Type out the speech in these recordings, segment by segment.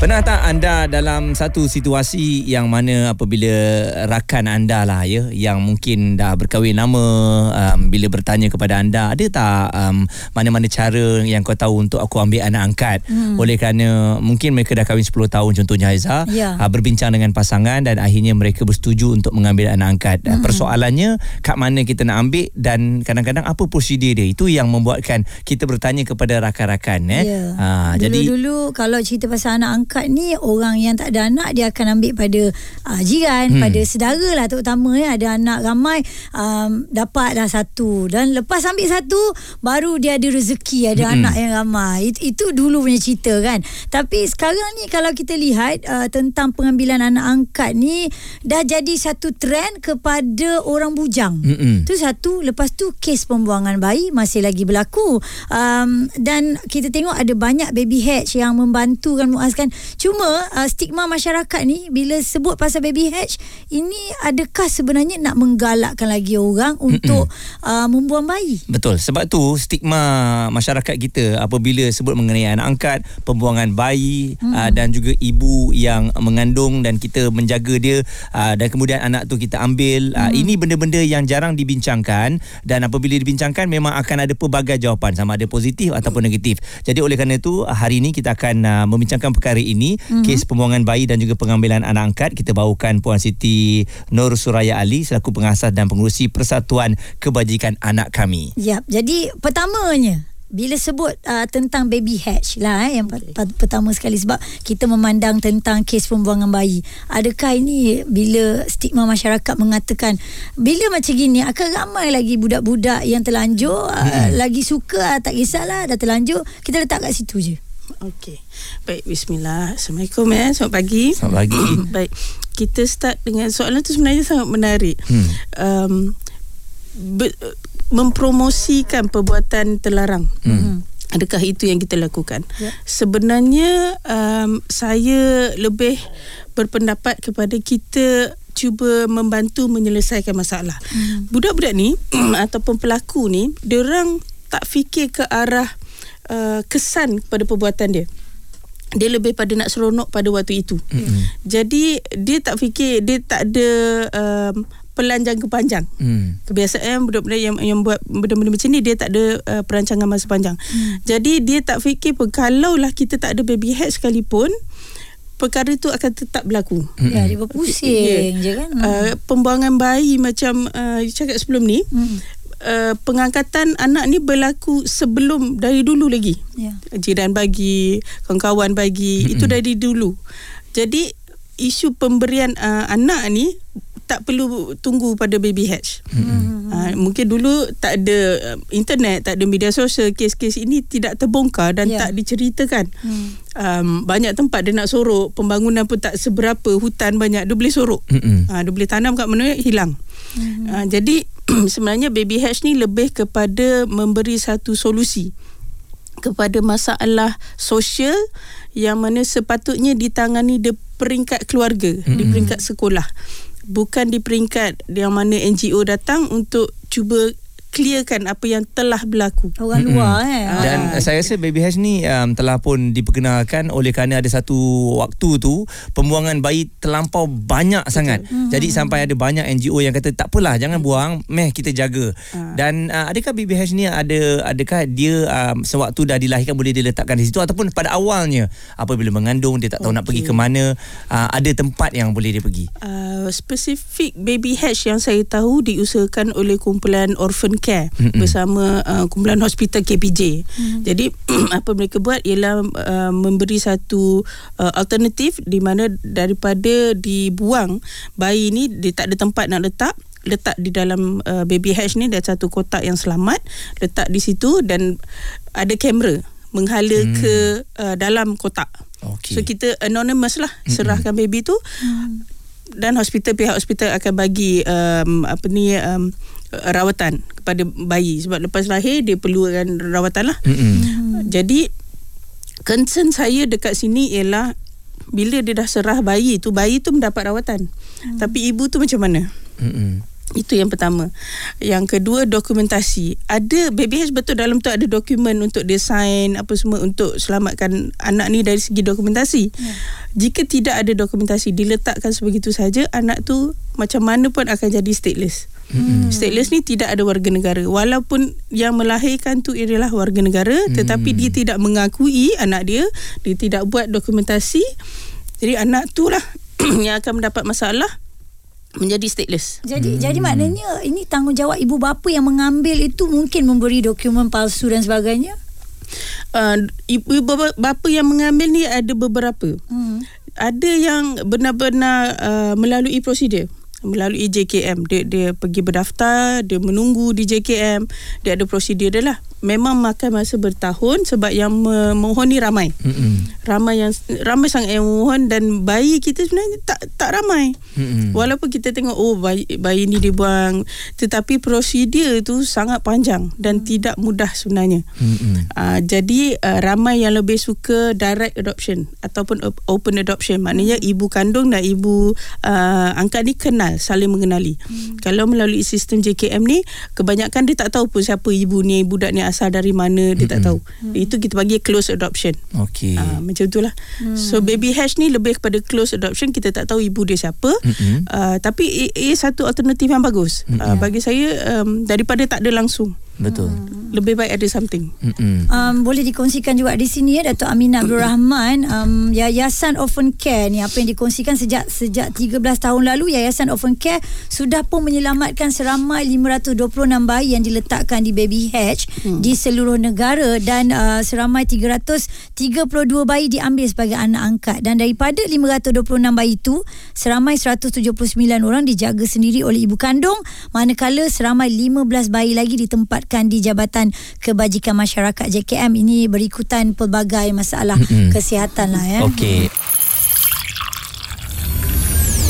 Pernah tak anda dalam satu situasi yang mana apabila rakan anda lah ya yang mungkin dah berkahwin lama um, bila bertanya kepada anda ada tak um, mana-mana cara yang kau tahu untuk aku ambil anak angkat hmm. oleh kerana mungkin mereka dah kahwin 10 tahun contohnya Haiza Ya. uh, berbincang dengan pasangan dan akhirnya mereka bersetuju untuk mengambil anak angkat hmm. persoalannya kat mana kita nak ambil dan kadang-kadang apa prosedur dia itu yang membuatkan kita bertanya kepada rakan-rakan eh Ya. Ah, jadi Dulu-dulu kalau cerita pasal anak angkat ni orang yang tak ada anak dia akan ambil pada uh, jiran, Hmm. pada saudara lah terutama ya ada anak ramai um, dapat dah satu dan lepas ambil satu baru dia ada rezeki ada Hmm. anak yang ramai. It, itu dulu punya cerita kan. Tapi sekarang ni kalau kita lihat uh, tentang pengambilan anak angkat ni dah jadi satu trend kepada orang bujang. Tu satu Lepas tu Kes pembuangan bayi Masih lagi berlaku um, Dan kita tengok Ada banyak baby hatch Yang membantu kan Muaz kan Cuma uh, Stigma masyarakat ni Bila sebut pasal baby hatch Ini adakah sebenarnya Nak menggalakkan lagi orang Untuk uh, Membuang bayi Betul. Sebab tu stigma masyarakat kita apabila sebut mengenai anak angkat, pembuangan bayi hmm. uh, dan juga ibu yang mengandung dan kita menjaga dia uh, dan kemudian anak tu kita ambil. Uh, ini benda-benda yang jarang dibincangkan dan apabila dibincangkan memang akan ada pelbagai jawapan sama ada positif ataupun negatif. Jadi oleh kerana itu hari ini kita akan uh, membincangkan perkara ini, hmm. kes pembuangan bayi dan juga pengambilan anak angkat. Kita bawakan Puan Siti Nur Suraya Ali selaku pengasas dan pengurusi Persatuan Kebajikan Anak Kami. Yap Jadi pertamanya bila sebut uh, tentang baby hatch lah eh, yang okay. pertama sekali sebab kita memandang tentang kes pembuangan bayi adakah ini bila stigma masyarakat mengatakan bila macam gini akan ramai lagi budak-budak yang terlanjur hmm. uh, lagi suka uh, tak kisahlah dah terlanjur kita letak kat situ je Okey. Baik, bismillah. Assalamualaikum ya. Selamat pagi. Selamat pagi. Baik. Kita start dengan soalan tu sebenarnya sangat menarik. Hmm. Um, be, mempromosikan perbuatan terlarang. Hmm. Adakah itu yang kita lakukan? Ya. Sebenarnya um, saya lebih berpendapat kepada kita cuba membantu menyelesaikan masalah. Hmm. Budak-budak ni ataupun pelaku ni, diorang tak fikir ke arah uh, kesan kepada perbuatan dia. Dia lebih pada nak seronok pada waktu itu. Mm-mm. Jadi dia tak fikir dia tak ada um, pelan jangka panjang. Hmm. Kebiasaan budak-budak yang yang buat benda-benda macam ni dia tak ada uh, perancangan masa panjang. Hmm. Jadi dia tak fikir pun kalaulah kita tak ada baby head sekalipun perkara itu akan tetap berlaku. Ya dia berpusing Ya. je kan Uh, pembuangan bayi macam uh, you cakap sebelum ni hmm. Uh, pengangkatan anak ni berlaku sebelum dari dulu lagi. ya Jiran bagi, kawan-kawan bagi, Mm-mm. itu dari dulu. Jadi isu pemberian uh, anak ni tak perlu tunggu pada baby hatch. Hmm. Uh, mungkin dulu tak ada uh, internet, tak ada media sosial, kes-kes ini tidak terbongkar dan Ya. tak diceritakan. Hmm. Um, banyak tempat dia nak sorok, pembangunan pun tak seberapa, hutan banyak, dia boleh sorok. Mm-mm. Uh, dia boleh tanam kat mana hilang. Hmm. Uh, jadi sebenarnya baby hatch ni lebih kepada memberi satu solusi kepada masalah sosial yang mana sepatutnya ditangani di peringkat keluarga, mm-hmm. di peringkat sekolah. Bukan di peringkat yang mana NGO datang untuk cuba clearkan apa yang telah berlaku. orang luar eh Dan Ah. saya rasa baby hash ni um, telah pun diperkenalkan oleh kerana ada satu waktu tu pembuangan bayi terlampau banyak Betul. sangat. Hmm. Jadi sampai ada banyak NGO yang kata tak apalah jangan buang, meh kita jaga. Ah. Dan uh, adakah baby hash ni ada adakah dia um, sewaktu dah dilahirkan boleh diletakkan di situ ataupun pada awalnya apabila mengandung dia tak tahu okay. nak pergi ke mana uh, ada tempat yang boleh dia pergi. Uh, spesifik baby hatch yang saya tahu diusahakan oleh kumpulan Orphan Care Mm-mm. bersama uh, kumpulan hospital KPJ. Jadi apa mereka buat ialah uh, memberi satu uh, alternatif di mana daripada dibuang bayi ni dia tak ada tempat nak letak letak di dalam uh, baby hatch ni ada satu kotak yang selamat letak di situ dan ada kamera menghala Hmm. ke uh, dalam kotak. Okey. So kita anonymous lah serahkan baby tu dan hospital pihak hospital akan bagi um, apa ni um, rawatan kepada bayi sebab lepas lahir dia perlukan rawatan lah. Mm-mm. Jadi concern saya dekat sini ialah bila dia dah serah bayi tu bayi tu mendapat rawatan. Tapi ibu tu macam mana? Mm-mm. Itu yang pertama. Yang kedua dokumentasi. Ada BBH betul dalam tu ada dokumen untuk desain apa semua untuk selamatkan anak ni dari segi dokumentasi. Ya. Jika tidak ada dokumentasi diletakkan sebegitu saja anak tu macam mana pun akan jadi stateless. Hmm. Stateless ni tidak ada warga negara. Walaupun yang melahirkan tu ialah warga negara hmm. tetapi dia tidak mengakui anak dia, dia tidak buat dokumentasi. Jadi anak tu lah yang akan mendapat masalah menjadi stateless. Jadi hmm. jadi maknanya ini tanggungjawab ibu bapa yang mengambil itu mungkin memberi dokumen palsu dan sebagainya. Uh, ibu bapa, bapa yang mengambil ni ada beberapa. Hmm. Ada yang benar-benar uh, melalui prosedur melalui JKM dia dia pergi berdaftar dia menunggu di JKM dia ada prosedur dia lah memang makan masa bertahun sebab yang memohon ni ramai mm-hmm. ramai yang ramai sangat yang memohon dan bayi kita sebenarnya tak tak ramai mm-hmm. walaupun kita tengok oh bayi, bayi ni dibuang tetapi prosedur tu sangat panjang dan mm-hmm. tidak mudah sebenarnya mm-hmm. uh, jadi uh, ramai yang lebih suka direct adoption ataupun open adoption maknanya ibu kandung dan ibu uh, angkat ni kenal saling mengenali hmm. kalau melalui sistem JKM ni kebanyakan dia tak tahu pun siapa ibu ni budak ni asal dari mana dia hmm. tak tahu hmm. itu kita bagi close adoption okey uh, macam itulah hmm. so baby hash ni lebih kepada close adoption kita tak tahu ibu dia siapa hmm. uh, tapi ia satu alternatif yang bagus hmm. uh, bagi saya um, daripada tak ada langsung Betul. Hmm. Lebih baik ada something. Um, boleh dikongsikan juga di sini ya Datuk Aminah Abdul Rahman um, Yayasan Orphan Care ni apa yang dikongsikan sejak sejak 13 tahun lalu Yayasan Orphan Care sudah pun menyelamatkan seramai 526 bayi yang diletakkan di baby hatch hmm. di seluruh negara dan uh, seramai 332 bayi diambil sebagai anak angkat dan daripada 526 bayi itu seramai 179 orang dijaga sendiri oleh ibu kandung manakala seramai 15 bayi lagi ditempatkan ditempatkan di Jabatan Kebajikan Masyarakat JKM ini berikutan pelbagai masalah mm-hmm. kesihatan lah ya. Okey.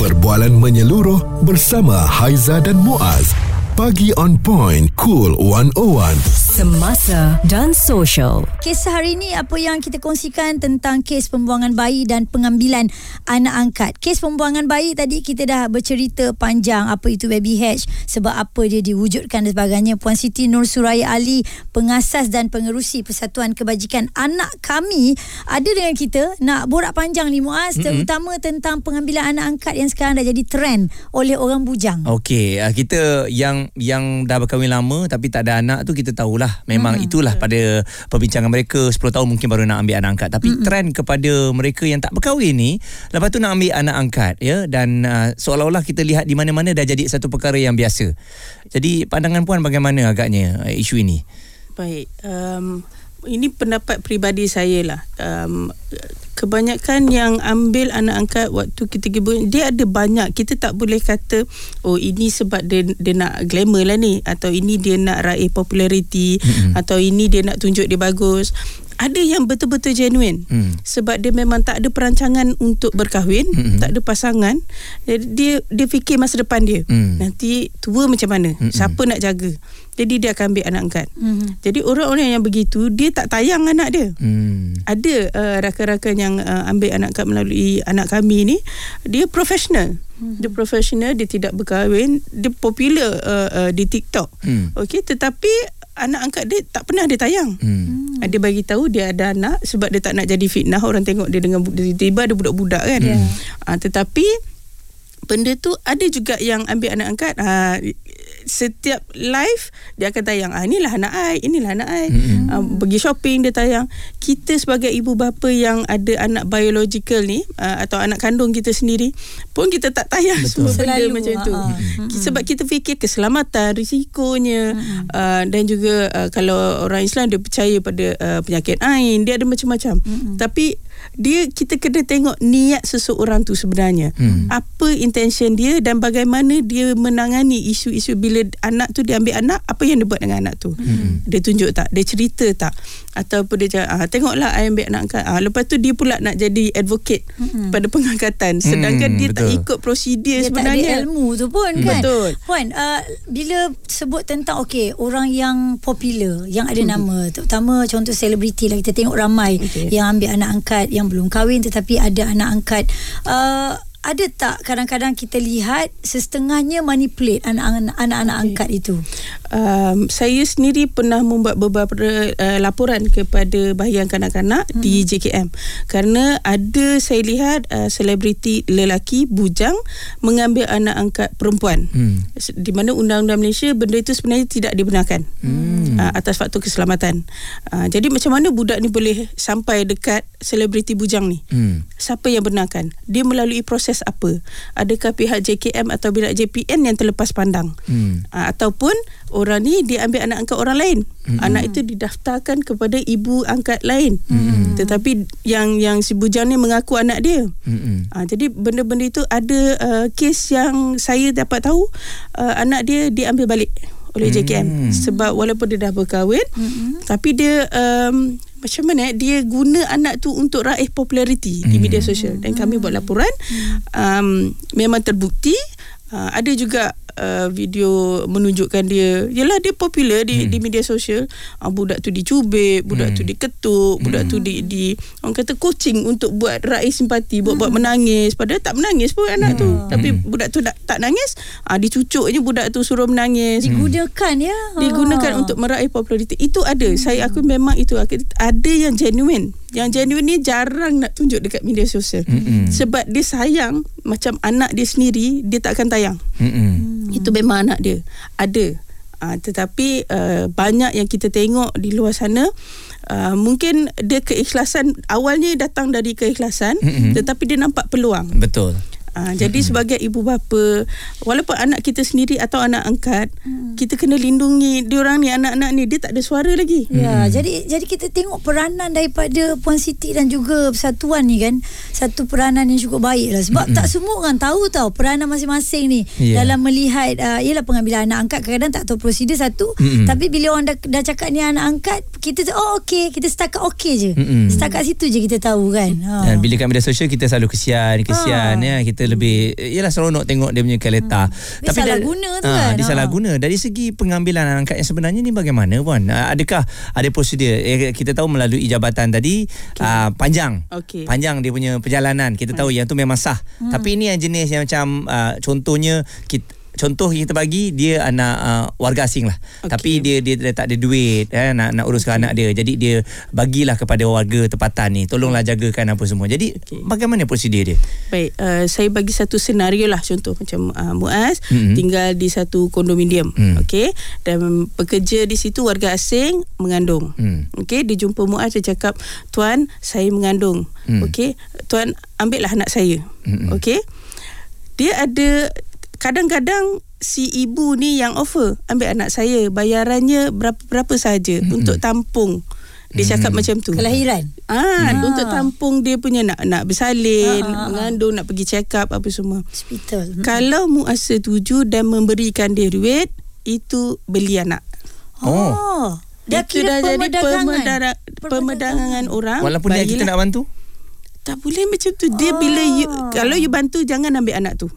Perbualan menyeluruh bersama Haiza dan Muaz. Pagi on point, cool 101 semasa dan social. Kisah hari ini apa yang kita kongsikan tentang kes pembuangan bayi dan pengambilan anak angkat. Kes pembuangan bayi tadi kita dah bercerita panjang apa itu baby hatch, sebab apa dia diwujudkan dan sebagainya. Puan Siti Nur Suraya Ali, pengasas dan pengerusi Persatuan Kebajikan Anak Kami ada dengan kita nak borak panjang ni Muaz mm-hmm. terutama tentang pengambilan anak angkat yang sekarang dah jadi trend oleh orang bujang. Okey, ah, kita yang yang dah berkahwin lama tapi tak ada anak tu kita tahulah lah. Memang hmm. itulah pada perbincangan mereka. 10 tahun mungkin baru nak ambil anak angkat. Tapi hmm. trend kepada mereka yang tak berkahwin ni lepas tu nak ambil anak angkat ya. Dan uh, seolah-olah kita lihat di mana-mana dah jadi satu perkara yang biasa. Jadi pandangan puan bagaimana agaknya uh, isu ini? Baik um, ini pendapat peribadi saya lah. Um, kebanyakan yang ambil anak angkat waktu kita gibur dia ada banyak kita tak boleh kata oh ini sebab dia dia nak glamour lah ni atau ini dia nak raih populariti mm-hmm. atau ini dia nak tunjuk dia bagus ada yang betul-betul genuine mm. sebab dia memang tak ada perancangan untuk berkahwin mm-hmm. tak ada pasangan dia dia fikir masa depan dia mm. nanti tua macam mana mm-hmm. siapa nak jaga jadi dia akan ambil anak angkat mm-hmm. jadi orang-orang yang begitu dia tak tayang anak dia mm. ada uh, rakan-rakan yang uh, ambil anak angkat melalui anak kami ni dia profesional mm-hmm. dia profesional dia tidak berkahwin dia popular uh, uh, di TikTok mm. okey tetapi anak angkat dia tak pernah dia tayang. Hmm. Dia bagi tahu dia ada anak sebab dia tak nak jadi fitnah orang tengok dia dengan tiba-tiba ada budak-budak kan. Yeah. Ha, tetapi benda tu ada juga yang ambil anak angkat ha, setiap live dia akan tayang ah inilah anak ai inilah anak ai mm-hmm. uh, pergi shopping dia tayang kita sebagai ibu bapa yang ada anak biological ni uh, atau anak kandung kita sendiri pun kita tak tayang Betul. semua benda Selalu, macam tu uh-huh. sebab kita fikir keselamatan risikonya uh-huh. uh, dan juga uh, kalau orang Islam dia percaya pada uh, penyakit ain dia ada macam-macam uh-huh. tapi dia kita kena tengok niat seseorang tu sebenarnya hmm. apa intention dia dan bagaimana dia menangani isu-isu bila anak tu dia ambil anak apa yang dia buat dengan anak tu hmm. dia tunjuk tak dia cerita tak ataupun dia cakap ah, tengoklah I ambil anak angkat ah, lepas tu dia pula nak jadi advocate hmm. pada pengangkatan sedangkan hmm, dia betul. tak ikut prosedur dia sebenarnya dia tak ada ilmu tu pun kan betul puan uh, bila sebut tentang okey orang yang popular yang ada hmm. nama terutama contoh selebriti lah kita tengok ramai okay. yang ambil anak angkat yang belum kahwin tetapi ada anak angkat uh, ada tak kadang-kadang kita lihat setengahnya manipulate anak-anak anak-anak okay. angkat itu um, saya sendiri pernah membuat beberapa uh, laporan kepada bahagian kanak-kanak hmm. di JKM kerana ada saya lihat uh, selebriti lelaki bujang mengambil anak angkat perempuan hmm. di mana undang-undang Malaysia benda itu sebenarnya tidak dibenarkan hmm. uh, atas faktor keselamatan uh, jadi macam mana budak ni boleh sampai dekat selebriti bujang ni hmm. siapa yang benarkan dia melalui proses apa adakah pihak JKM atau pihak JPN yang terlepas pandang hmm. uh, ataupun orang ni dia ambil anak angkat orang lain hmm. anak itu didaftarkan kepada ibu angkat lain hmm. tetapi yang yang si bujang ni mengaku anak dia hmm. uh, jadi benda-benda itu ada uh, kes yang saya dapat tahu uh, anak dia diambil balik oleh JKM hmm. sebab walaupun dia dah berkahwin hmm. tapi dia um, macam mana eh, dia guna anak tu untuk raih populariti hmm. di media sosial dan kami buat laporan hmm. um, memang terbukti uh, ada juga uh, video menunjukkan dia yalah dia popular di hmm. di media sosial uh, budak tu dicubit budak hmm. tu diketuk budak hmm. tu di di orang kata coaching untuk buat raih simpati buat hmm. buat menangis padahal tak menangis pun anak hmm. tu tapi hmm. budak tu tak, tak nangis uh, dicucuk je budak tu suruh menangis digunakan ya digunakan untuk meraih populariti itu ada hmm. saya aku memang itu ada yang genuine yang genuine ni jarang nak tunjuk dekat media sosial mm-hmm. sebab dia sayang macam anak dia sendiri dia tak akan tayang mm-hmm. itu memang anak dia ada uh, tetapi uh, banyak yang kita tengok di luar sana uh, mungkin dia keikhlasan awalnya datang dari keikhlasan mm-hmm. tetapi dia nampak peluang betul Ha, jadi sebagai ibu bapa walaupun anak kita sendiri atau anak angkat hmm. Kita kena lindungi diorang ni anak-anak ni dia tak ada suara lagi. Ya, hmm. jadi jadi kita tengok peranan daripada Puan Siti dan juga persatuan ni kan satu peranan yang cukup baik lah sebab hmm. tak semua orang tahu tau peranan masing-masing ni yeah. dalam melihat uh, ialah pengambilan anak angkat kadang-kadang tak tahu prosedur satu hmm. tapi bila orang dah, dah cakap ni anak angkat kita oh okey kita setakat okey je. Hmm. Setakat situ je kita tahu kan. Ha. Dan bila kat media sosial kita selalu kesian kesian ha. ya kita lebih yalah seronok tengok dia punya kereta. Hmm. Tapi salah guna tu ha, kan. Dia ha. salah guna. Dari segi pengambilan anak angkat yang sebenarnya ni bagaimana puan? Adakah ada prosedur? Eh, kita tahu melalui jabatan tadi okay. uh, panjang. Okay. Panjang dia punya perjalanan. Kita tahu yang tu memang sah. Hmm. Tapi ini yang jenis yang macam uh, contohnya kita contoh yang kita bagi dia anak uh, warga asing lah okay. tapi dia, dia dia tak ada duit eh, nak nak uruskan okay. anak dia jadi dia bagilah kepada warga tempatan ni tolonglah jagakan apa semua jadi okay. bagaimana prosedur dia baik uh, saya bagi satu senario lah contoh macam uh, Muaz mm-hmm. tinggal di satu kondominium mm. okey dan bekerja di situ warga asing mengandung mm. okey dia jumpa Muaz dia cakap tuan saya mengandung mm. okey tuan ambillah anak saya mm-hmm. okey dia ada kadang-kadang si ibu ni yang offer ambil anak saya bayarannya berapa berapa saja mm-hmm. untuk tampung dia cakap mm. macam tu kelahiran ah mm. untuk tampung dia punya nak nak bersalin ah, ah, ah. mengandung nak pergi check up apa semua hospital mm. kalau muasa setuju dan memberikan dia duit itu beli anak oh, oh. Dia itu kira dah jadi pemedagangan, pemedagangan orang walaupun dia kita nak bantu tak boleh macam tu dia oh. bila you, kalau you bantu jangan ambil anak tu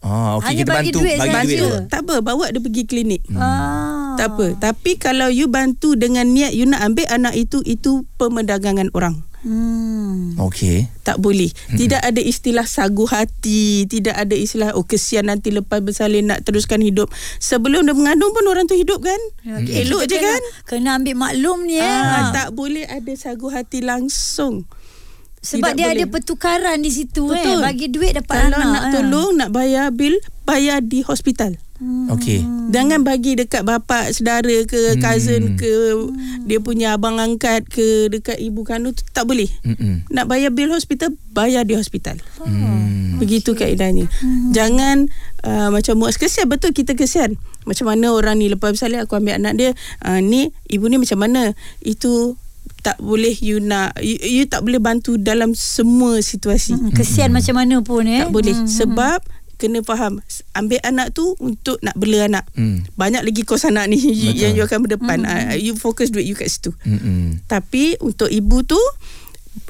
Ah, okey kita bagi bantu duit bagi duit. Bantu. Tak apa, bawa dia pergi klinik. Hmm. Ah. Tak apa. Tapi kalau you bantu dengan niat you nak ambil anak itu itu pemerdagangan orang. Hmm. Okey. Tak boleh. Hmm. Tidak ada istilah sagu hati, tidak ada istilah oh kesian nanti lepas bersalin nak teruskan hidup. Sebelum dia mengandung pun orang tu hidup kan? Okay. Elok je kan? Kena ambil maklum ni eh. Ah, tak boleh ada sagu hati langsung. Sebab dia boleh. ada pertukaran di situ eh. Betul. eh bagi duit dapat Kalau anak. nak eh. tolong nak bayar bil bayar di hospital. Hmm. Okey. Jangan bagi dekat bapa saudara ke hmm. cousin ke hmm. dia punya abang angkat ke dekat ibu kandung tak boleh. Hmm. Nak bayar bil hospital bayar di hospital. Hmm. Begitu okay. kaedahnya. Hmm. Jangan uh, macam muas kesian betul kita kesian. Macam mana orang ni lepas misalnya aku ambil anak dia uh, ni ibu ni macam mana? Itu tak boleh you nak you, you tak boleh bantu dalam semua situasi. Hmm, kesian hmm. macam mana pun eh. Tak boleh hmm. sebab kena faham ambil anak tu untuk nak bela anak. Hmm. Banyak lagi kos anak ni Betul. yang you akan berdepan. Hmm. Uh, you fokus duit you kat situ. Hmm. Tapi untuk ibu tu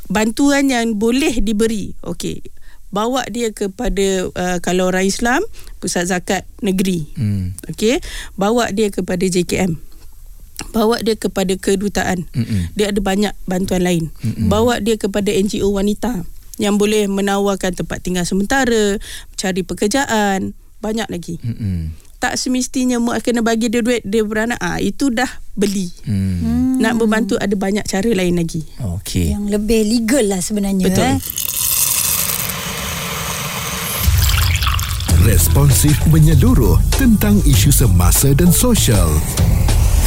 bantuan yang boleh diberi. Okey. Bawa dia kepada uh, kalau orang Islam pusat zakat negeri. Hmm. Okey. Bawa dia kepada JKM bawa dia kepada kedutaan Mm-mm. dia ada banyak bantuan lain Mm-mm. bawa dia kepada NGO wanita yang boleh menawarkan tempat tinggal sementara, cari pekerjaan, banyak lagi. Mm-mm. Tak semestinya mak kena bagi dia duit dia beranak. Ah itu dah beli. Hmm. Nak membantu ada banyak cara lain lagi. Okey. Yang lebih legal lah sebenarnya. Betul. Eh. Responsif menyeluruh tentang isu semasa dan sosial.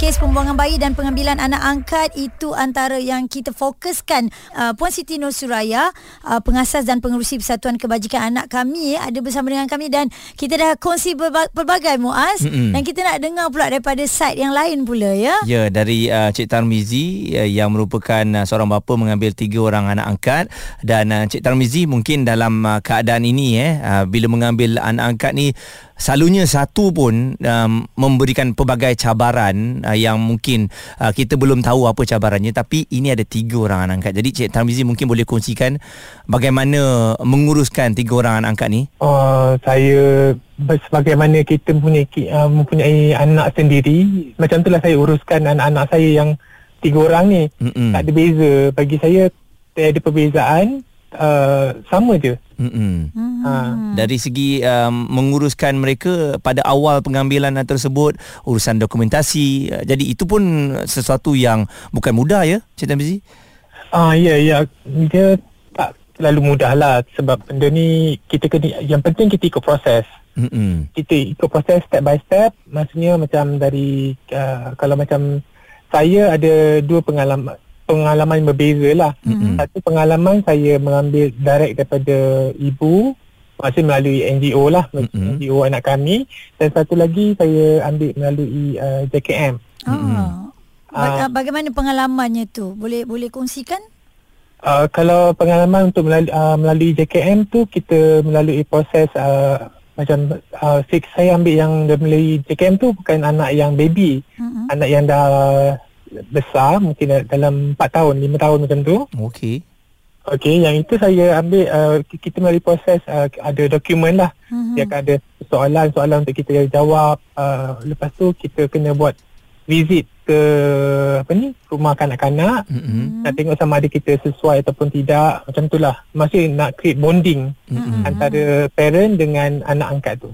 Kes pembuangan bayi dan pengambilan anak angkat itu antara yang kita fokuskan. Uh, Puan Siti Nur Suraya, uh, pengasas dan pengerusi Persatuan Kebajikan Anak kami eh, ada bersama dengan kami dan kita dah kongsi berba- pelbagai Muaz Mm-mm. dan kita nak dengar pula daripada side yang lain pula ya. Ya, dari uh, Cik Tarmizi uh, yang merupakan uh, seorang bapa mengambil tiga orang anak angkat dan uh, Cik Tarmizi mungkin dalam uh, keadaan ini eh uh, bila mengambil anak angkat ni selalunya satu pun um, memberikan pelbagai cabaran uh, yang mungkin uh, kita belum tahu apa cabarannya tapi ini ada tiga orang anak angkat. Jadi Cik Tarmizi mungkin boleh kongsikan bagaimana menguruskan tiga orang anak angkat ni? Uh, saya sebagaimana kita mempunyai, ki- uh, mempunyai anak sendiri macam itulah saya uruskan anak-anak saya yang tiga orang ni Mm-mm. tak ada beza bagi saya tak ada perbezaan uh, sama je Mm-mm. Hmm. Ha. Dari segi um, menguruskan mereka pada awal pengambilan tersebut, urusan dokumentasi. Uh, Jadi itu pun sesuatu yang bukan mudah ya, Cik Tamizi? Ah ya ya dia tak terlalu mudah lah sebab benda ni kita kena yang penting kita ikut proses Mm-mm. kita ikut proses step by step maksudnya macam dari uh, kalau macam saya ada dua pengalaman pengalaman yang berbeza lah Mm-mm. satu pengalaman saya mengambil direct daripada ibu maksudnya melalui NGO lah Mm-mm. NGO anak kami dan satu lagi saya ambil melalui uh, JKM Ah. Ba- Ah. bagaimana pengalamannya tu? Boleh boleh kongsikan? Uh, kalau pengalaman untuk melalui, uh, melalui JKM tu kita melalui proses uh, macam uh, six, saya ambil yang melalui JKM tu bukan anak yang baby, Mm-mm. anak yang dah besar mungkin dalam 4 tahun, 5 tahun macam tu. Okey. Okey, yang itu saya ambil uh, kita melalui proses uh, ada dokumen lah. Mhm. Dia akan ada soalan-soalan untuk kita jawab. Uh, lepas tu kita kena buat visit ke apa ni rumah kanak-kanak Mm-mm. nak tengok sama ada kita sesuai ataupun tidak macam itulah masih nak create bonding Mm-mm. antara parent dengan anak angkat tu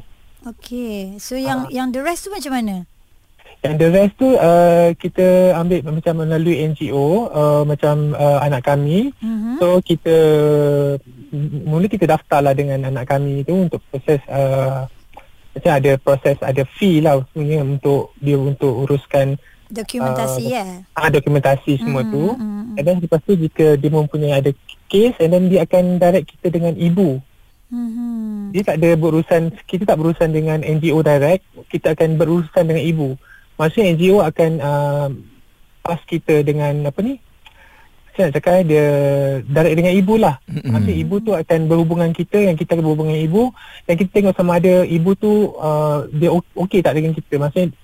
Okey. So yang yang the rest tu macam mana? Yang the rest tu uh, kita ambil macam melalui NGO uh, macam uh, anak kami Mhm. so kita mula kita daftar lah dengan anak kami tu untuk proses uh, macam ada proses ada fee lah sebenarnya untuk dia untuk uruskan Dokumentasi Ah, ya. ah, dokumentasi semua Mhm, tu mhm, and then lepas tu jika dia mempunyai ada case and then dia akan direct kita dengan ibu mhm. Dia tak ada berurusan kita tak berurusan dengan NGO direct, kita akan berurusan dengan ibu. Maksudnya NGO akan uh, pas kita dengan apa ni? Saya nak cakap eh, dia direct dengan ibu lah. Mm-mm. Maksudnya ibu tu akan berhubungan kita yang kita akan berhubungan ibu dan kita tengok sama ada ibu tu uh, dia okey tak dengan kita. Maksudnya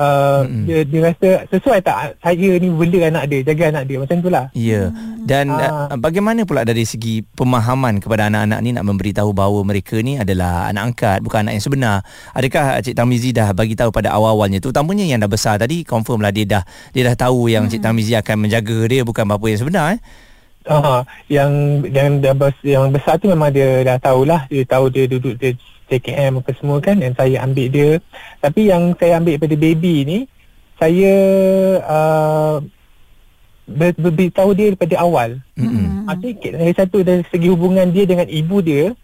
uh, Mm-mm. dia dia rasa sesuai tak saya ni bela anak dia, jaga anak dia macam tu lah. Ya. Dan Ah. uh, bagaimana pula dari segi pemahaman kepada anak-anak ni nak memberitahu bahawa mereka ni adalah anak angkat bukan anak yang sebenar. Adakah Cik Tamizi dah bagi tahu pada awal-awalnya terutamanya yang dah besar tadi confirm lah dia dah dia dah tahu yang Cik Tamizi akan menjaga dia bukan bapa yang sebenar eh. Ah, yang yang dah bes, yang besar tu memang dia dah tahulah dia tahu dia duduk dia JKM apa semua kan dan saya ambil dia tapi yang saya ambil daripada baby ni saya uh, ber, beritahu dia daripada awal maksudnya dari satu dari segi hubungan dia dengan ibu dia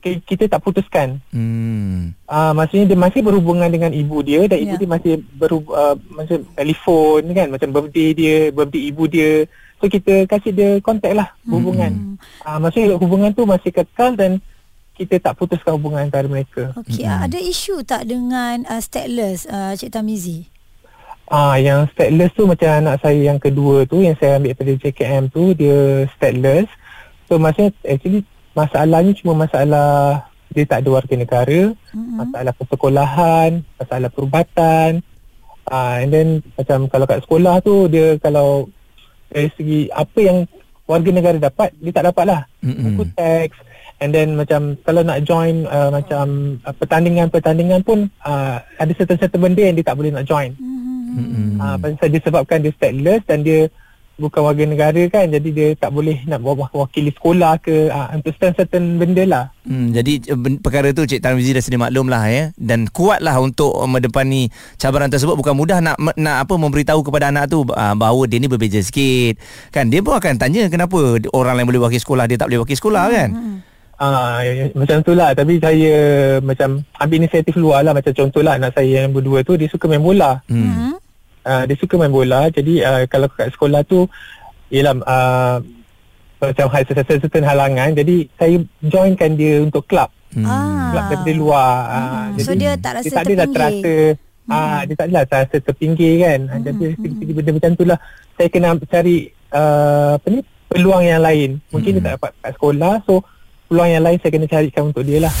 ki- kita tak putuskan Hmm. Ah, maksudnya dia masih berhubungan dengan ibu dia dan ibu Ya. dia masih berhub, uh, macam telefon kan macam birthday dia, birthday ibu dia. So kita kasih dia kontak lah hubungan. Ah, maksudnya hubungan tu masih kekal dan kita tak putuskan hubungan antara mereka. Okey, mm-hmm. ada isu tak dengan uh, stateless uh, Cik Tamizi? Ah, yang stateless tu macam anak saya yang kedua tu yang saya ambil daripada JKM tu dia stateless. So maksudnya actually masalahnya cuma masalah dia tak ada warga negara, Mm-hmm. masalah persekolahan, masalah perubatan. Ah and then macam kalau kat sekolah tu dia kalau dari segi apa yang warga negara dapat dia tak dapat lah. Mm-mm. Buku teks and then macam kalau nak join uh, macam uh, pertandingan-pertandingan pun uh, ada certain-certain benda yang dia tak boleh nak join. Mm-hmm. Hmm. Uh, pasal disebabkan dia stateless dan dia bukan warga negara kan jadi dia tak boleh nak wakili sekolah ke uh, untuk certain benda lah Hmm, jadi eh, perkara tu Cik Tarmizi dah sedia maklum lah ya dan kuatlah untuk mendepani cabaran tersebut bukan mudah nak nak apa memberitahu kepada anak tu uh, bahawa dia ni berbeza sikit kan dia pun akan tanya kenapa orang lain boleh wakil sekolah dia tak boleh wakil sekolah kan Ah, ya, ya, macam tu lah Tapi saya macam ambil inisiatif luar lah Macam contoh lah anak saya yang berdua tu Dia suka main bola hmm. uh, Dia suka main bola Jadi uh, kalau kat sekolah tu Yelah uh, Macam ada certain halangan Jadi saya joinkan dia untuk club Hmm. Ah. Club daripada luar uh, Hmm. So dia tak rasa dia tak terpinggir. terasa Ah, dia tak adalah terasa terpinggir kan. Hmm. Jadi segi benda macam tu lah. Saya kena cari uh, apa ni peluang yang lain. Mungkin dia tak dapat kat sekolah. So peluang yang lain saya kena carikan untuk dia lah.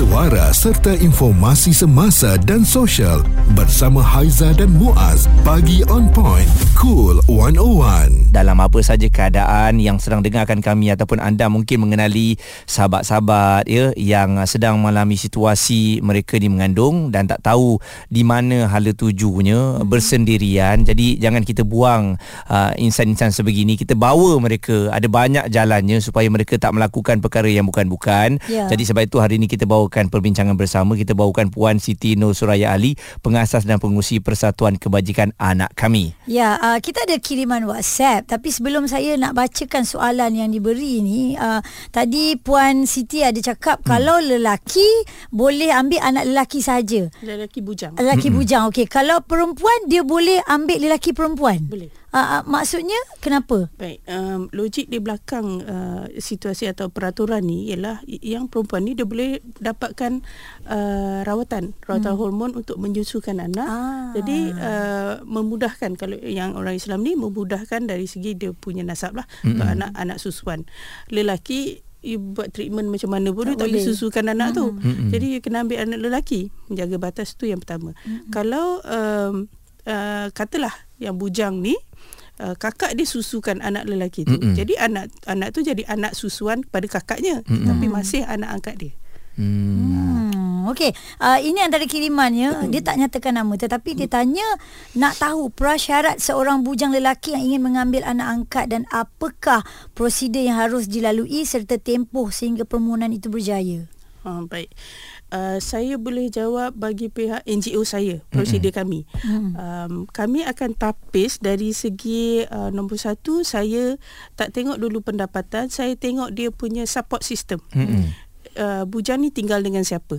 Suara serta informasi semasa dan sosial bersama Haiza dan Muaz. Pagi on point. Cool 101. dalam apa saja keadaan yang sedang dengarkan kami ataupun anda mungkin mengenali sahabat-sahabat ya yang sedang mengalami situasi mereka ni mengandung dan tak tahu di mana hala tujunya bersendirian jadi jangan kita buang uh, insan-insan sebegini kita bawa mereka ada banyak jalannya supaya mereka tak melakukan perkara yang bukan-bukan Ya. jadi sebab itu hari ini kita bawakan perbincangan bersama kita bawakan Puan Siti Nur Suraya Ali pengasas dan pengurusi Persatuan Kebajikan Anak Kami Ya, uh, kita ada kiriman WhatsApp tapi sebelum saya nak bacakan soalan yang diberi ni, uh, tadi Puan Siti ada cakap hmm. kalau lelaki boleh ambil anak lelaki saja. Lelaki bujang. Lelaki bujang. Okey, kalau perempuan dia boleh ambil lelaki perempuan. Boleh. Uh, uh, maksudnya kenapa? Baik, um, logik di belakang uh, situasi atau peraturan ni ialah yang perempuan ni dia boleh dapatkan uh, rawatan, rawatan hmm. hormon untuk menyusukan anak. Ah. Jadi uh, memudahkan kalau yang orang Islam ni memudahkan dari segi dia punya nasab lah hmm. untuk anak-anak susuan. Lelaki you buat treatment macam mana pun Tak tak boleh susukan anak tu. Mm-mm. Jadi you kena ambil anak lelaki, menjaga batas tu yang pertama. Kalau um, uh, katalah yang bujang ni uh, kakak dia susukan anak lelaki tu. Mm-mm. Jadi anak anak tu jadi anak susuan kepada kakaknya Mm-mm. tapi masih anak angkat dia. hmm. Hmm, okey. Uh, ini antara kirimannya. Dia tak nyatakan nama tetapi dia tanya nak tahu prasyarat seorang bujang lelaki yang ingin mengambil anak angkat dan apakah prosedur yang harus dilalui serta tempoh sehingga permohonan itu berjaya. Ha, baik. Uh, saya boleh jawab bagi pihak NGO saya, prosedur kami. Um, kami akan tapis dari segi uh, nombor satu, saya tak tengok dulu pendapatan, saya tengok dia punya support system. Mm-mm. Uh, bujang ni tinggal dengan siapa?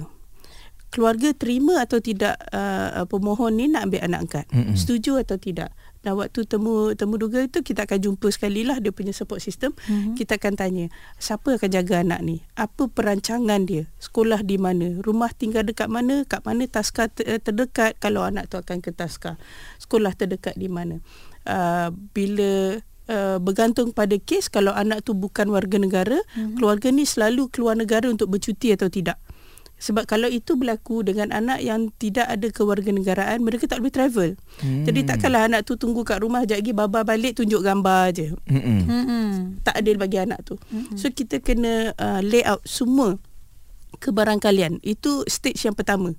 Keluarga terima atau tidak uh, pemohon ni nak ambil anak angkat? Mm-mm. Setuju atau tidak? Dan waktu temu temu duga itu kita akan jumpa sekali lah dia punya support system. Mm-hmm. Kita akan tanya, siapa akan jaga anak ni? Apa perancangan dia? Sekolah di mana? Rumah tinggal dekat mana? Kat mana taska ter- terdekat kalau anak tu akan ke taska? Sekolah terdekat di mana? Uh, bila uh, bergantung pada kes kalau anak tu bukan warga negara, mm-hmm. keluarga ni selalu keluar negara untuk bercuti atau tidak. Sebab kalau itu berlaku dengan anak yang tidak ada kewarganegaraan, mereka tak boleh travel. Hmm. Jadi takkanlah anak tu tunggu kat rumah, sekejap lagi baba balik tunjuk gambar je. Hmm. Tak adil bagi anak tu. So kita kena uh, lay out semua kebarangkalian. Itu stage yang pertama.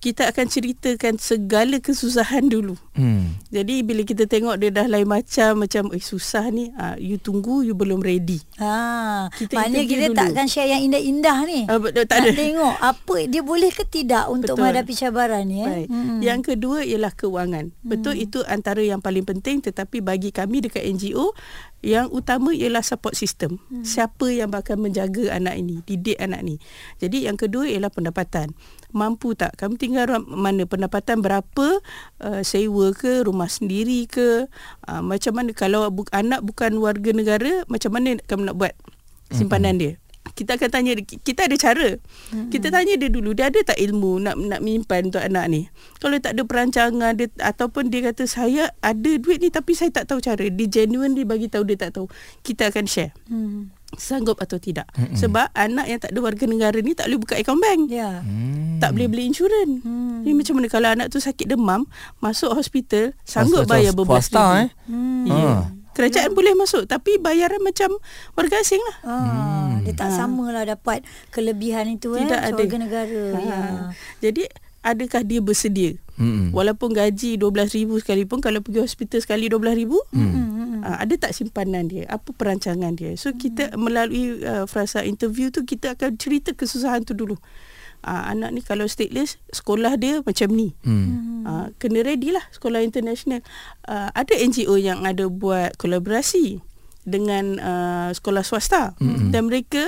Kita akan ceritakan segala kesusahan dulu. Hmm. Jadi bila kita tengok dia dah lain macam macam eh susah ni, uh, you tunggu you belum ready. Ha, Kita maknanya kita dulu. takkan share yang indah-indah ni. Ah, betul, tak nak ada. tengok apa dia boleh ke tidak untuk Betul. menghadapi cabaran ni. Eh? Baik. Yang kedua ialah kewangan. Betul itu antara yang paling penting tetapi bagi kami dekat NGO yang utama ialah support system. Hmm. Siapa yang bakal menjaga anak ini, didik anak ni. Jadi yang kedua ialah pendapatan. Mampu tak? Kami tinggal mana pendapatan berapa uh, sewa ke, rumah sendiri ke, uh, macam mana kalau bu- anak bukan warga negara, macam mana kami nak buat simpanan dia? Kita akan tanya kita ada cara. Mm-hmm. Kita tanya dia dulu, dia ada tak ilmu nak nak menyimpan untuk anak ni? Kalau tak ada perancangan dia ataupun dia kata saya ada duit ni tapi saya tak tahu cara. Dia genuine dia bagi tahu dia tak tahu. Kita akan share. Hmm. Sanggup atau tidak. Mm-hmm. Sebab anak yang tak ada warga negara ni tak boleh buka akaun bank. Ya. Hmm. Tak boleh beli insurans. Hmm. Ni macam mana kalau anak tu sakit demam, masuk hospital, sanggup Hospital bayar berbelas swasta, ribu. eh? Hmm. Ya. Ah. Kerajaan boleh masuk tapi bayaran macam warga asing lah. Ah, dia tak Ah. samalah dapat kelebihan itu Tidak eh ada. warga negara. Ha. Ya. Jadi adakah dia bersedia? Mm-mm. walaupun gaji 12000 sekalipun kalau pergi hospital sekali 12000 hmm. uh, ada tak simpanan dia? Apa perancangan dia? So kita melalui uh, frasa interview tu kita akan cerita kesusahan tu dulu. Uh, anak ni kalau stateless sekolah dia macam ni. Hmm. uh, kena ready lah sekolah international. Uh, ada NGO yang ada buat kolaborasi dengan uh, sekolah swasta. Mm-hmm. dan mereka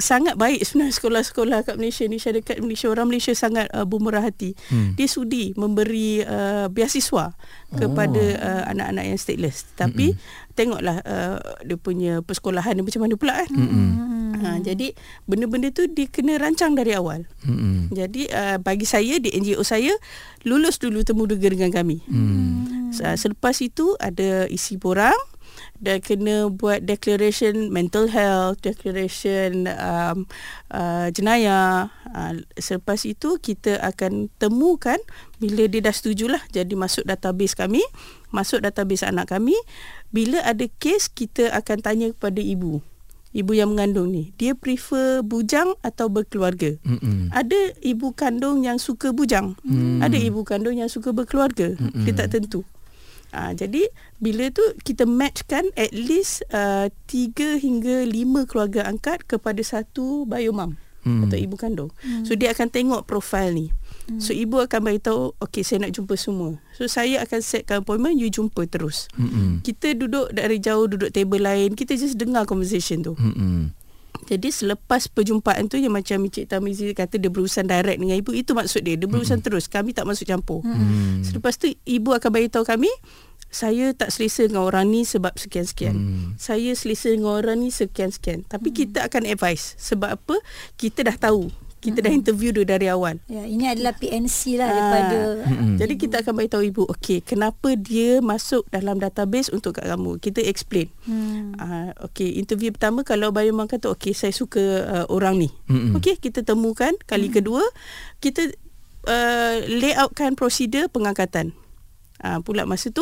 sangat baik sebenarnya sekolah-sekolah kat Malaysia ni syarikat Malaysia orang Malaysia sangat uh, bermurah hati hmm. dia sudi memberi uh, beasiswa kepada uh, anak-anak yang stateless tapi hmm. tengoklah uh, dia punya persekolahan dia macam mana pula kan hmm. Ha, jadi benda-benda tu dia kena rancang dari awal Mm-mm. jadi uh, bagi saya di NGO saya lulus dulu temu dega dengan kami. Hmm. Selepas itu ada isi borang dan kena buat declaration mental health, declaration um, uh, jenayah. Uh, selepas itu kita akan temukan bila dia dah setujulah jadi masuk database kami, masuk database anak kami. Bila ada kes kita akan tanya kepada ibu. Ibu yang mengandung ni, dia prefer bujang atau berkeluarga? Mm-mm. Ada ibu kandung yang suka bujang. Hmm. Ada ibu kandung yang suka berkeluarga. Hmm. Dia tak tentu. Ha, jadi bila tu kita matchkan at least uh, 3 hingga 5 keluarga angkat kepada satu biomam Hmm. hmm. atau ibu kandung. Hmm. So dia akan tengok profil ni. Hmm. So ibu akan beritahu okay saya nak jumpa semua. So saya akan setkan appointment you jumpa terus. Mm-mm. Kita duduk dari jauh duduk table lain, kita just dengar conversation tu. Mm-mm. Jadi selepas perjumpaan tu yang macam Encik Tamizi kata dia berurusan direct dengan ibu itu maksud dia dia berurusan mm-hmm. terus kami tak masuk campur. Mm. Selepas tu ibu akan beritahu kami saya tak selesa dengan orang ni sebab sekian-sekian. Hmm. Saya selesa dengan orang ni sekian-sekian. Tapi kita akan advise sebab apa? Kita dah tahu. Kita dah interview dia dari awal. Ya, ini adalah PNC lah Ah. daripada. Jadi kita akan beritahu ibu, okey, kenapa dia masuk dalam database untuk kat kamu? Kita explain. Hmm. Uh, okey, interview pertama kalau Bayuman kata okey saya suka uh, orang ni. Okey, kita temukan kali kedua kita uh, layoutkan prosedur pengangkatan. Uh, pula masa tu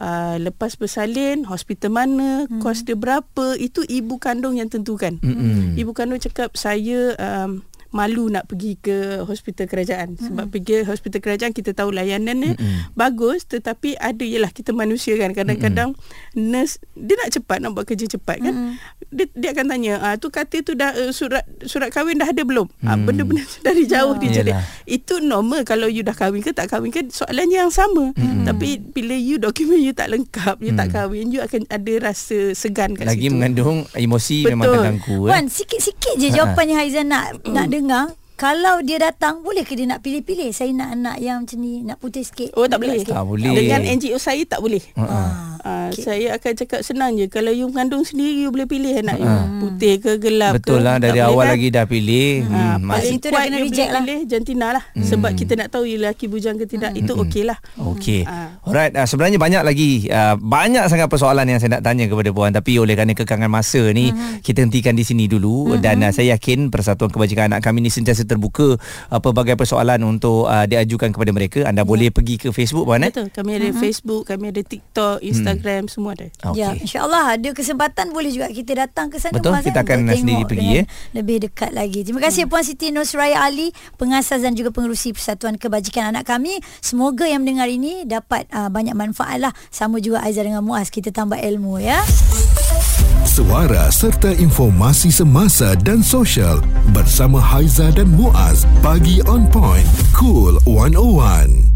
uh, lepas bersalin hospital mana hmm. kos dia berapa itu ibu kandung yang tentukan Mm-mm. ibu kandung cakap saya um, malu nak pergi ke hospital kerajaan sebab pergi hospital kerajaan kita tahu layanan dia Mm-mm. bagus tetapi ada ialah kita manusia kan kadang-kadang nurse dia nak cepat nak buat kerja cepat kan dia, dia akan tanya ah tu katil tu dah uh, surat surat kahwin dah ada belum ah Hmm. benda-benda dari jauh dia jadi Yelah. itu normal kalau you dah kahwin ke tak kahwin ke soalannya yang sama tapi bila you dokumen you tak lengkap you tak kahwin you akan ada rasa segan kat Lagi situ mengandung emosi Betul. memang terganggu. Eh? Wan, sikit-sikit je jawapan yang Haizan nak nak dengar. nga Kalau dia datang, boleh ke dia nak pilih-pilih? Saya nak anak yang macam ni, nak putih sikit. Oh tak boleh. sikit. Tak boleh. Dengan NGO saya tak boleh. Uh-uh. Uh, okay. Saya akan cakap senang je Kalau you mengandung sendiri You boleh pilih anak you Putih ke gelap Betul ke lah dari awal kan? lagi dah pilih. Ha, Hmm, paling masih itu dah kena reject boleh lah. pilih jantina lah hmm. Sebab kita nak tahu You lelaki bujang ke tidak Itu okey lah Okey. Ah. Alright, uh, sebenarnya banyak lagi uh, banyak sangat persoalan yang saya nak tanya kepada puan tapi oleh kerana kekangan masa ni uh-huh. kita hentikan di sini dulu uh-huh. dan uh, saya yakin Persatuan Kebajikan Anak kami ni sentiasa terbuka uh, pelbagai persoalan untuk uh, diajukan kepada mereka. Anda yeah. boleh pergi ke Facebook puan eh? Betul Kami ada Facebook Kami ada TikTok Instagram Semua ada Okey. Ya, insyaAllah ada kesempatan boleh juga kita datang ke sana. Betul, Puan, kita kan, akan sendiri pergi, eh. Lebih dekat lagi. Terima kasih Puan Siti Nusraya Ali, pengasas dan juga pengerusi Persatuan Kebajikan Anak kami. Semoga yang mendengar ini dapat uh, banyak manfaat lah. Sama juga Aizah dengan Muaz, kita tambah ilmu ya. Suara serta informasi semasa dan sosial bersama Haiza dan Muaz. Pagi on point. Cool 101.